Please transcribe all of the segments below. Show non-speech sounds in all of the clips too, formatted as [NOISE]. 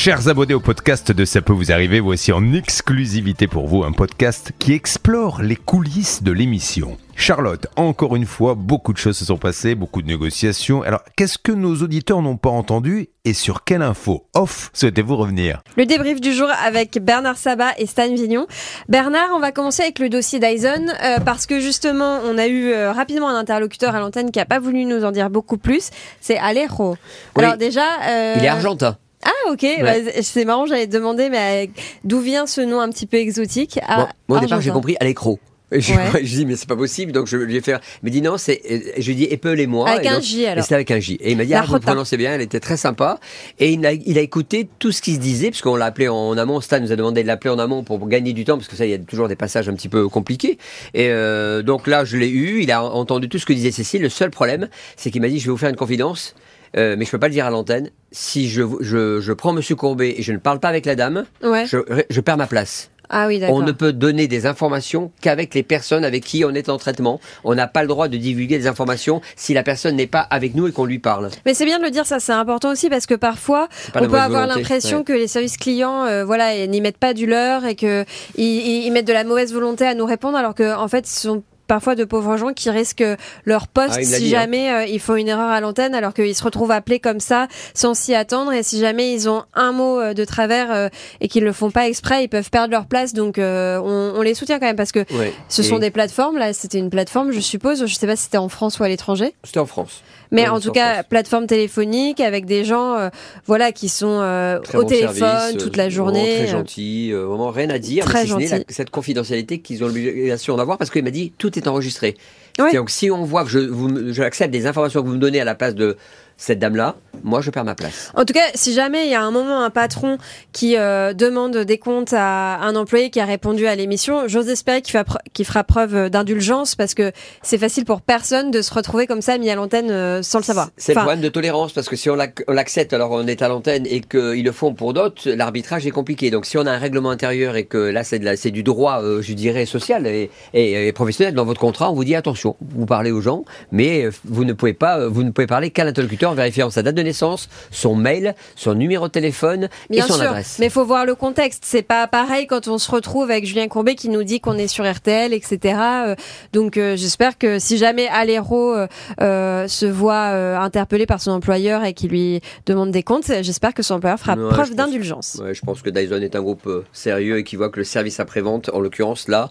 Chers abonnés au podcast de Ça peut vous arriver, voici en exclusivité pour vous un podcast qui explore les coulisses de l'émission. Charlotte, encore une fois, beaucoup de choses se sont passées, beaucoup de négociations. Alors, qu'est-ce que nos auditeurs n'ont pas entendu et sur quelle info off souhaitez-vous revenir? Le débrief du jour avec Bernard Sabat et Stan Vignon. Bernard, on va commencer avec le dossier Dyson euh, parce que justement, on a eu euh, rapidement un interlocuteur à l'antenne qui a pas voulu nous en dire beaucoup plus. C'est Alejo. Oui. Alors déjà, euh, Il est argentin. Ah ok, bah, c'est marrant, j'allais te demander mais euh, d'où vient ce nom un petit peu exotique? Ah, Bon, moi, au départ, j'ai compris à l'écro. [LAUGHS] Je, Ouais. [LAUGHS] je dis, mais c'est pas possible. Donc, je lui ai fait. Mais dis non, c'est. et Je lui ai dit, Apple et moi. Avec Et un J, alors. Et c'était avec un J. Et il m'a dit, La ah, vous le prononcez bien. Elle était très sympa. Et il a, il a écouté tout ce qui se disait, puisqu'on l'a appelé en amont. Stan nous a demandé de l'appeler en amont pour gagner du temps, parce que ça, il y a toujours des passages un petit peu compliqués. Et euh, donc là, je l'ai eu. Il a entendu tout ce que disait Cécile. Le seul problème, c'est qu'il m'a dit, je vais vous faire une confidence. Euh, mais je peux pas le dire à l'antenne. Si je, je, je prends Monsieur Courbet et je ne parle pas avec la dame, Ouais. je, je perds ma place. Ah oui. On ne peut donner des informations qu'avec les personnes avec qui on est en traitement. On n'a pas le droit de divulguer des informations si la personne n'est pas avec nous et qu'on lui parle. Mais c'est bien de le dire, ça c'est important aussi parce que parfois on peut avoir l'impression ouais. que les services clients, euh, voilà, n'y mettent pas du leur et que ils, ils- mettent de la mauvaise volonté à nous répondre, alors que en fait, ce sont parfois de pauvres gens qui risquent leur poste Ah, si dit, hein. jamais euh, ils font une erreur à l'antenne, alors qu'ils se retrouvent appelés comme ça sans s'y attendre et si jamais ils ont un mot euh, de travers euh, et qu'ils le font pas exprès, ils peuvent perdre leur place. Donc on, on les soutient quand même parce que Ouais. ce Et sont des plateformes. Là, c'était une plateforme, je suppose. Je sais pas si c'était en France ou à l'étranger. C'était en France. Mais en tout en cas, France. plateforme téléphonique avec des gens, euh, voilà, qui sont euh, au bon téléphone service, toute la journée. Très gentil, euh, vraiment rien à dire. Très mais si gentil. la- cette confidentialité qu'ils ont l'obligation d'avoir parce qu'il m'a dit tout est enregistré. Ouais. Donc si on voit que je, vous, je accepte des informations que vous me donnez à la place de cette dame-là, moi je perds ma place. En tout cas, si jamais il y a un moment un patron qui euh, demande des comptes à un employé qui a répondu à l'émission, j'ose espérer qu'il, fera preuve d'indulgence parce que c'est facile pour personne de se retrouver comme ça mis à l'antenne euh, sans le savoir. C'est le Enfin, problème de tolérance parce que si on l'ac- on l'accepte alors on est à l'antenne et qu'ils le font pour d'autres, l'arbitrage est compliqué. Donc si on a un règlement intérieur et que là c'est du droit, euh, je dirais social et, et- et professionnel dans votre contrat, on vous dit attention, vous parlez aux gens, mais vous ne pouvez pas, vous ne pouvez parler qu'à l'interlocuteur en vérifiant sa date de naissance, son mail, son numéro de téléphone Bien et son sûr, adresse. mais il faut voir le contexte. C'est pas pareil quand on se retrouve avec Julien Courbet qui nous dit qu'on est sur RTL, etc. Euh, Donc euh, j'espère que si jamais Alero euh, se voit euh, interpellé par son employeur et qu'il lui demande des comptes, j'espère que son employeur fera Ouais, preuve d'indulgence. Ouais, je pense que Dyson est un groupe sérieux et qui voit que le service après-vente, en l'occurrence là,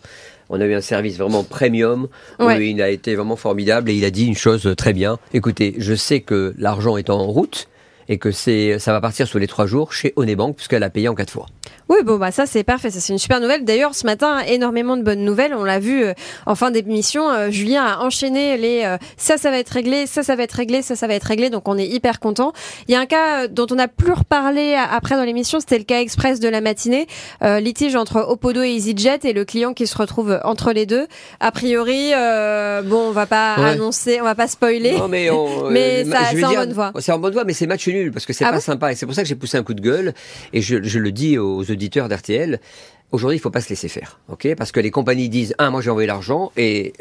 on a eu un service vraiment premium où Ouais. il a été vraiment formidable et il a dit une chose euh, très bien. Écoutez, je sais que l'argent est en route et que c'est ça va partir sur les trois jours chez Onebank puisqu'elle a payé en quatre fois. Oui, bon, bah ça c'est parfait, ça c'est une super nouvelle. D'ailleurs, ce matin, énormément de bonnes nouvelles. On l'a vu euh, en fin d'émission. euh, Julien a enchaîné les euh, ça, ça va être réglé, ça, ça va être réglé, ça, ça va être réglé. Donc on est hyper content. Il y a un cas euh, dont on n'a plus reparlé a- après dans l'émission, c'était le cas express de la matinée, euh, litige entre Opodo et EasyJet et le client qui se retrouve entre les deux. A priori, euh, bon, on va pas Ouais. annoncer, on va pas spoiler. Non, mais on- [LAUGHS] Mais euh, ça- c'est en bonne voie. C'est en bonne voie, mais c'est match nul parce que c'est Ah pas bon? sympa et c'est pour ça que j'ai poussé un coup de gueule et je, je le dis aux auditeurs d'RTL. Aujourd'hui, il faut pas se laisser faire, ok? Parce que les compagnies disent ah moi j'ai envoyé l'argent et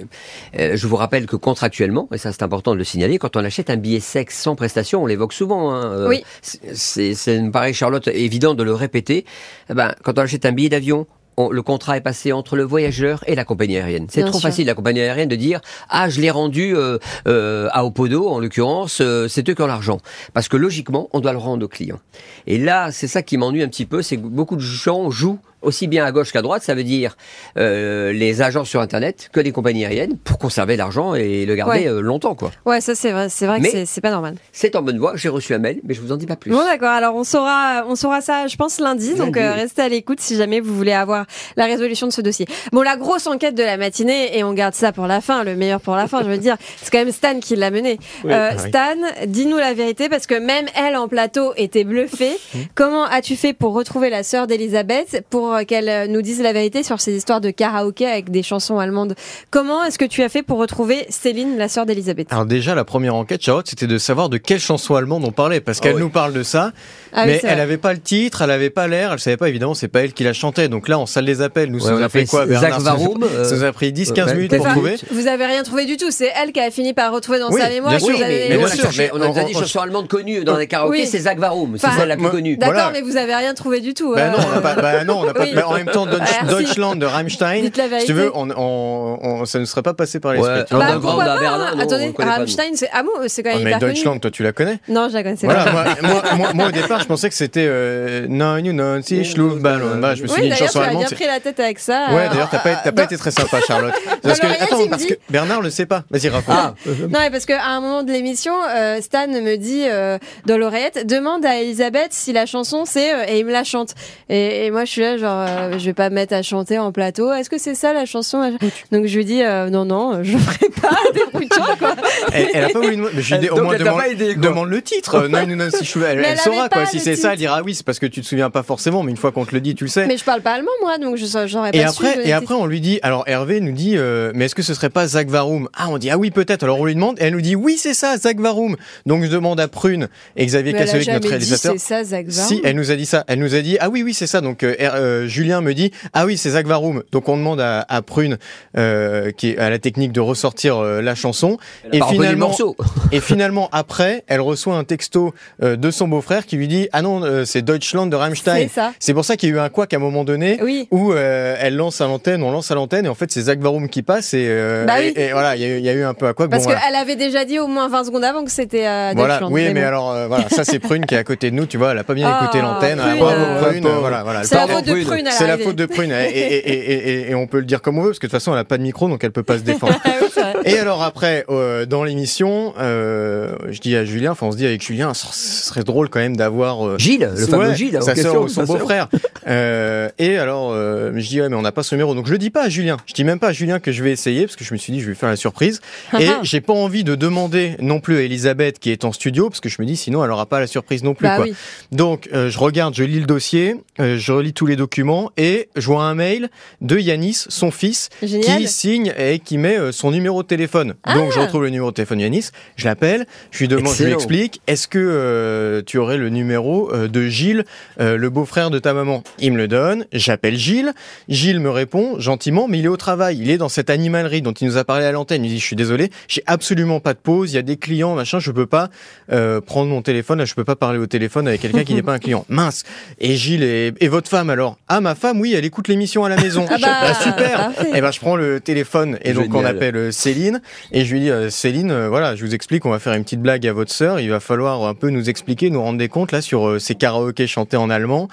euh, je vous rappelle que contractuellement et ça c'est important de le signaler quand on achète un billet sexe sans prestation, on l'évoque souvent. Hein, euh, Oui. c'est me paraît Charlotte évident de le répéter. Eh ben quand on achète un billet d'avion. On- le contrat est passé entre le voyageur et la compagnie aérienne. C'est trop sûr. facile la compagnie aérienne de dire ah je l'ai rendu euh, euh, à Opodo en l'occurrence euh, c'est eux qui ont l'argent parce que logiquement on doit le rendre aux clients. Et là c'est ça qui m'ennuie un petit peu c'est que beaucoup de gens jouent aussi bien à gauche qu'à droite, ça veut dire euh, les agences sur Internet que les compagnies aériennes pour conserver l'argent et le garder Ouais. euh, longtemps. quoi. Ouais, ça c'est vrai, c'est vrai Mais- que c'est- pas normal. C'est en bonne voie, j'ai reçu un mail, mais je vous en dis pas plus. Bon d'accord, alors on saura, on saura ça, je pense lundi, donc euh, restez à l'écoute si jamais vous voulez avoir la résolution de ce dossier. Bon, la grosse enquête de la matinée et on garde ça pour la fin, le meilleur pour la fin, je veux dire, [LAUGHS] c'est quand même Stan qui l'a mené. Euh, oui. Stan, dis-nous la vérité parce que même elle en plateau était bluffée. Comment as-tu fait pour retrouver la sœur d'Elisabeth, pour pour qu'elle nous dise la vérité sur ces histoires de karaoké avec des chansons allemandes. Comment est-ce que tu as fait pour retrouver Céline, la sœur d'Elisabeth? Alors déjà, la première enquête, Charlotte, c'était de savoir de quelle chanson allemande on parlait, parce qu'elle oui. nous parle de ça, Ah mais elle vrai. avait pas le titre, elle avait pas l'air, elle savait pas évidemment, c'est pas elle qui la chantait. Donc là, on salle les appels. Nous, Ouais, ça nous on a pris quoi, Zach Bernard? Ça nous- Varoum, euh, Ça nous a pris 10-15 ouais, minutes peut-être pour trouver. Vous avez rien trouvé du tout. C'est elle qui a fini par retrouver dans Oui, sa mémoire. sûr, mais on bien sûr, mais on a déjà dit on- chanson allemande connue dans les karaokés, Oui. c'est Zach Varoum, c'est celle la plus connue. D'accord, mais vous avez rien trouvé du tout. Bah euh, non, on n'a pas, bah non, on n'a pas. Oui. mais en même temps. Deutschland de Rammstein, si tu veux, on, on, on- ça ne serait pas passé par l'esprit. Ouais. Bah, Berlin, hein. Attendez. Rammstein, c'est ah bon, c'est quand Oh, même mais hyper connu. Deutschland, toi, tu la connais? Non, je la connaissais Voilà, pas. moi, moi, moi, moi, au départ, je pensais que c'était euh, Non, you know, si, Schlufballon. Bah, je me suis dit une chanson tu as allemande. bien pris la tête avec ça. Ouais, d'ailleurs, t'as pas, été très sympa, Charlotte. Parce que, attends, parce que Bernard le sait pas. Vas-y, raconte. Ah, Non, mais parce qu'à un moment de l'émission, euh, Stan me dit euh, dans l'oreillette, demande à Elisabeth si la chanson c'est euh, et il me la chante. Et, et moi je suis là genre euh, je vais pas me mettre à chanter en plateau. Est-ce que c'est ça la chanson? Donc je lui dis euh, non non, je [LAUGHS] ferai pas des quoi. Elle, elle a pas voulu. Mais je lui dis, au moins, demande, aidé, demande le titre. [LAUGHS] Non, you know, si je- elle, elle elle saura, quoi. Si c'est ça, elle dira oui, c'est parce que tu te souviens pas forcément, mais une fois qu'on te le dit, tu le sais. Mais je parle pas allemand moi donc je j'aurais pas Et su. après, et après, on lui dit, alors Hervé nous dit, euh, mais est-ce que ce serait pas Zach Varoum Ah, on dit, ah oui, peut-être. Alors on lui demande, et elle nous dit, oui, c'est ça, Zach Varoum. Donc je demande à Prune et Xavier Kassovik, notre dit réalisateur. c'est ça Zach Varoum. Si, elle nous a dit ça. Elle nous a dit, ah oui, oui, c'est ça. Donc, euh, euh, Julien me dit, ah oui, c'est Zach Varoum. Donc, on demande à, à Prune, euh, qui est à la technique de ressortir euh, la chanson. et finalement, [LAUGHS] et finalement, après, elle reçoit un texto euh, de son beau-frère qui lui dit, ah non, euh, c'est Deutschland de Rammstein. C'est ça. C'est pour ça qu'il y a eu un couac à un moment donné. Oui. Où euh, elle lance à l'antenne, on lance à l'antenne, et en fait c'est Zach Varoum qui passe, et, euh, Bah oui. et, voilà, il y, a eu- il y a eu un peu à couac. Parce bon, voilà. qu'elle avait déjà dit au moins 20 secondes avant que c'était euh, Voilà, Deutschland. oui, mais, bon. alors euh, voilà, ça c'est [LAUGHS] Prune qui est à côté de nous, tu vois, elle a pas bien Ah, écouté l'antenne. Ah, euh, voilà, voilà. C'est la Pardon, faute de Prune. Prune. C'est la faute de Prune, et, et, et, et- et on peut le dire comme on veut, parce que de toute façon elle a pas de micro, donc elle peut pas se défendre. [LAUGHS] Ah. Et alors après, euh, dans l'émission, euh, je dis à Julien, enfin on se dit avec Julien, ce serait drôle quand même d'avoir euh, Gilles, le fameux Ouais, Gilles. en sa question, sœur ou son beau-frère. [LAUGHS] Euh, et alors, euh, je dis, ouais, mais on n'a pas ce numéro. Donc, je le dis pas à Julien. Je dis même pas à Julien que je vais essayer, parce que je me suis dit, je vais faire la surprise. Et Ah. j'ai pas envie de demander non plus à Elisabeth, qui est en studio, parce que je me dis, sinon, elle aura pas la surprise non plus, Bah quoi. oui. Donc, euh, je regarde, je lis le dossier, euh, je relis tous les documents, et je vois un mail de Yanis, son fils, Génial. qui signe et qui met euh, son numéro de téléphone. Donc, je Ah. retrouve le numéro de téléphone de Yanis, je l'appelle, je lui demande, je lui explique, est-ce que euh, tu aurais le numéro euh, de Gilles, euh, le beau-frère de ta maman? Il me le donne, j'appelle Gilles, Gilles me répond gentiment, mais il est au travail, il est dans cette animalerie dont il nous a parlé à l'antenne. Il dit, je suis désolé, j'ai absolument pas de pause, il y a des clients, machin, je peux pas euh, prendre mon téléphone, là, je peux pas parler au téléphone avec quelqu'un qui n'est pas un client. [LAUGHS] Mince. Et Gilles, et, et votre femme alors? Ah, ma femme, oui, elle écoute l'émission à la maison. Ah bah, super. parfait. Et ben, je prends le téléphone et donc on appelle Céline et je lui dis euh, Céline, euh, voilà, je vous explique, on va faire une petite blague à votre sœur. Il va falloir un peu nous expliquer, nous rendre des comptes là sur euh, ces karaokés chantés en allemand.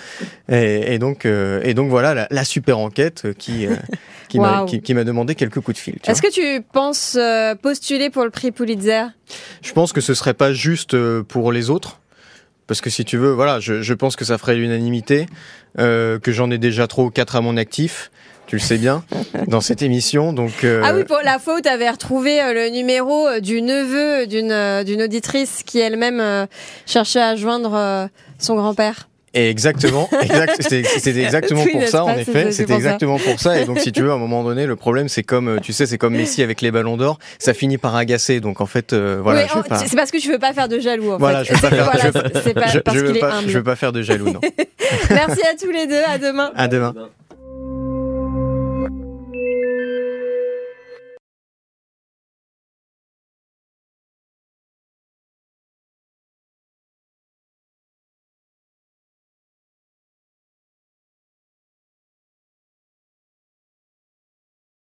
Et, et donc, et donc voilà la, la super enquête [LAUGHS] qui qui m'a demandé quelques coups de fil. Est-ce que tu penses postuler pour le prix Pulitzer? Je pense que ce serait pas juste pour les autres. Parce que si tu veux, voilà, je, je pense que ça ferait l'unanimité, euh, que j'en ai déjà trop quatre à mon actif, tu le sais bien, dans cette émission. Donc, euh, Ah oui, pour la faute, avait retrouvé euh, le numéro euh, du neveu d'une d'une auditrice qui elle-même euh, cherchait à joindre euh, son grand-père. et exactement, exact, c'était c'était exactement [LAUGHS] Oui, pour ça, en pas, effet, c'est c'était ça. exactement pour ça. Et donc, si tu veux, à un moment donné, le problème, c'est comme, tu sais, c'est comme Messi avec les ballons d'or, ça finit par agacer. Donc, en fait, euh, voilà, Oui, je veux pas. C'est parce que tu veux pas faire de jaloux, en Voilà, fait. je veux pas C'est- [LAUGHS] faire, voilà, je veux pas- c'est pas je- parce je veux qu'il est pas- humble. je veux pas faire de jaloux, non. [LAUGHS] Merci à tous les deux, à demain. À demain.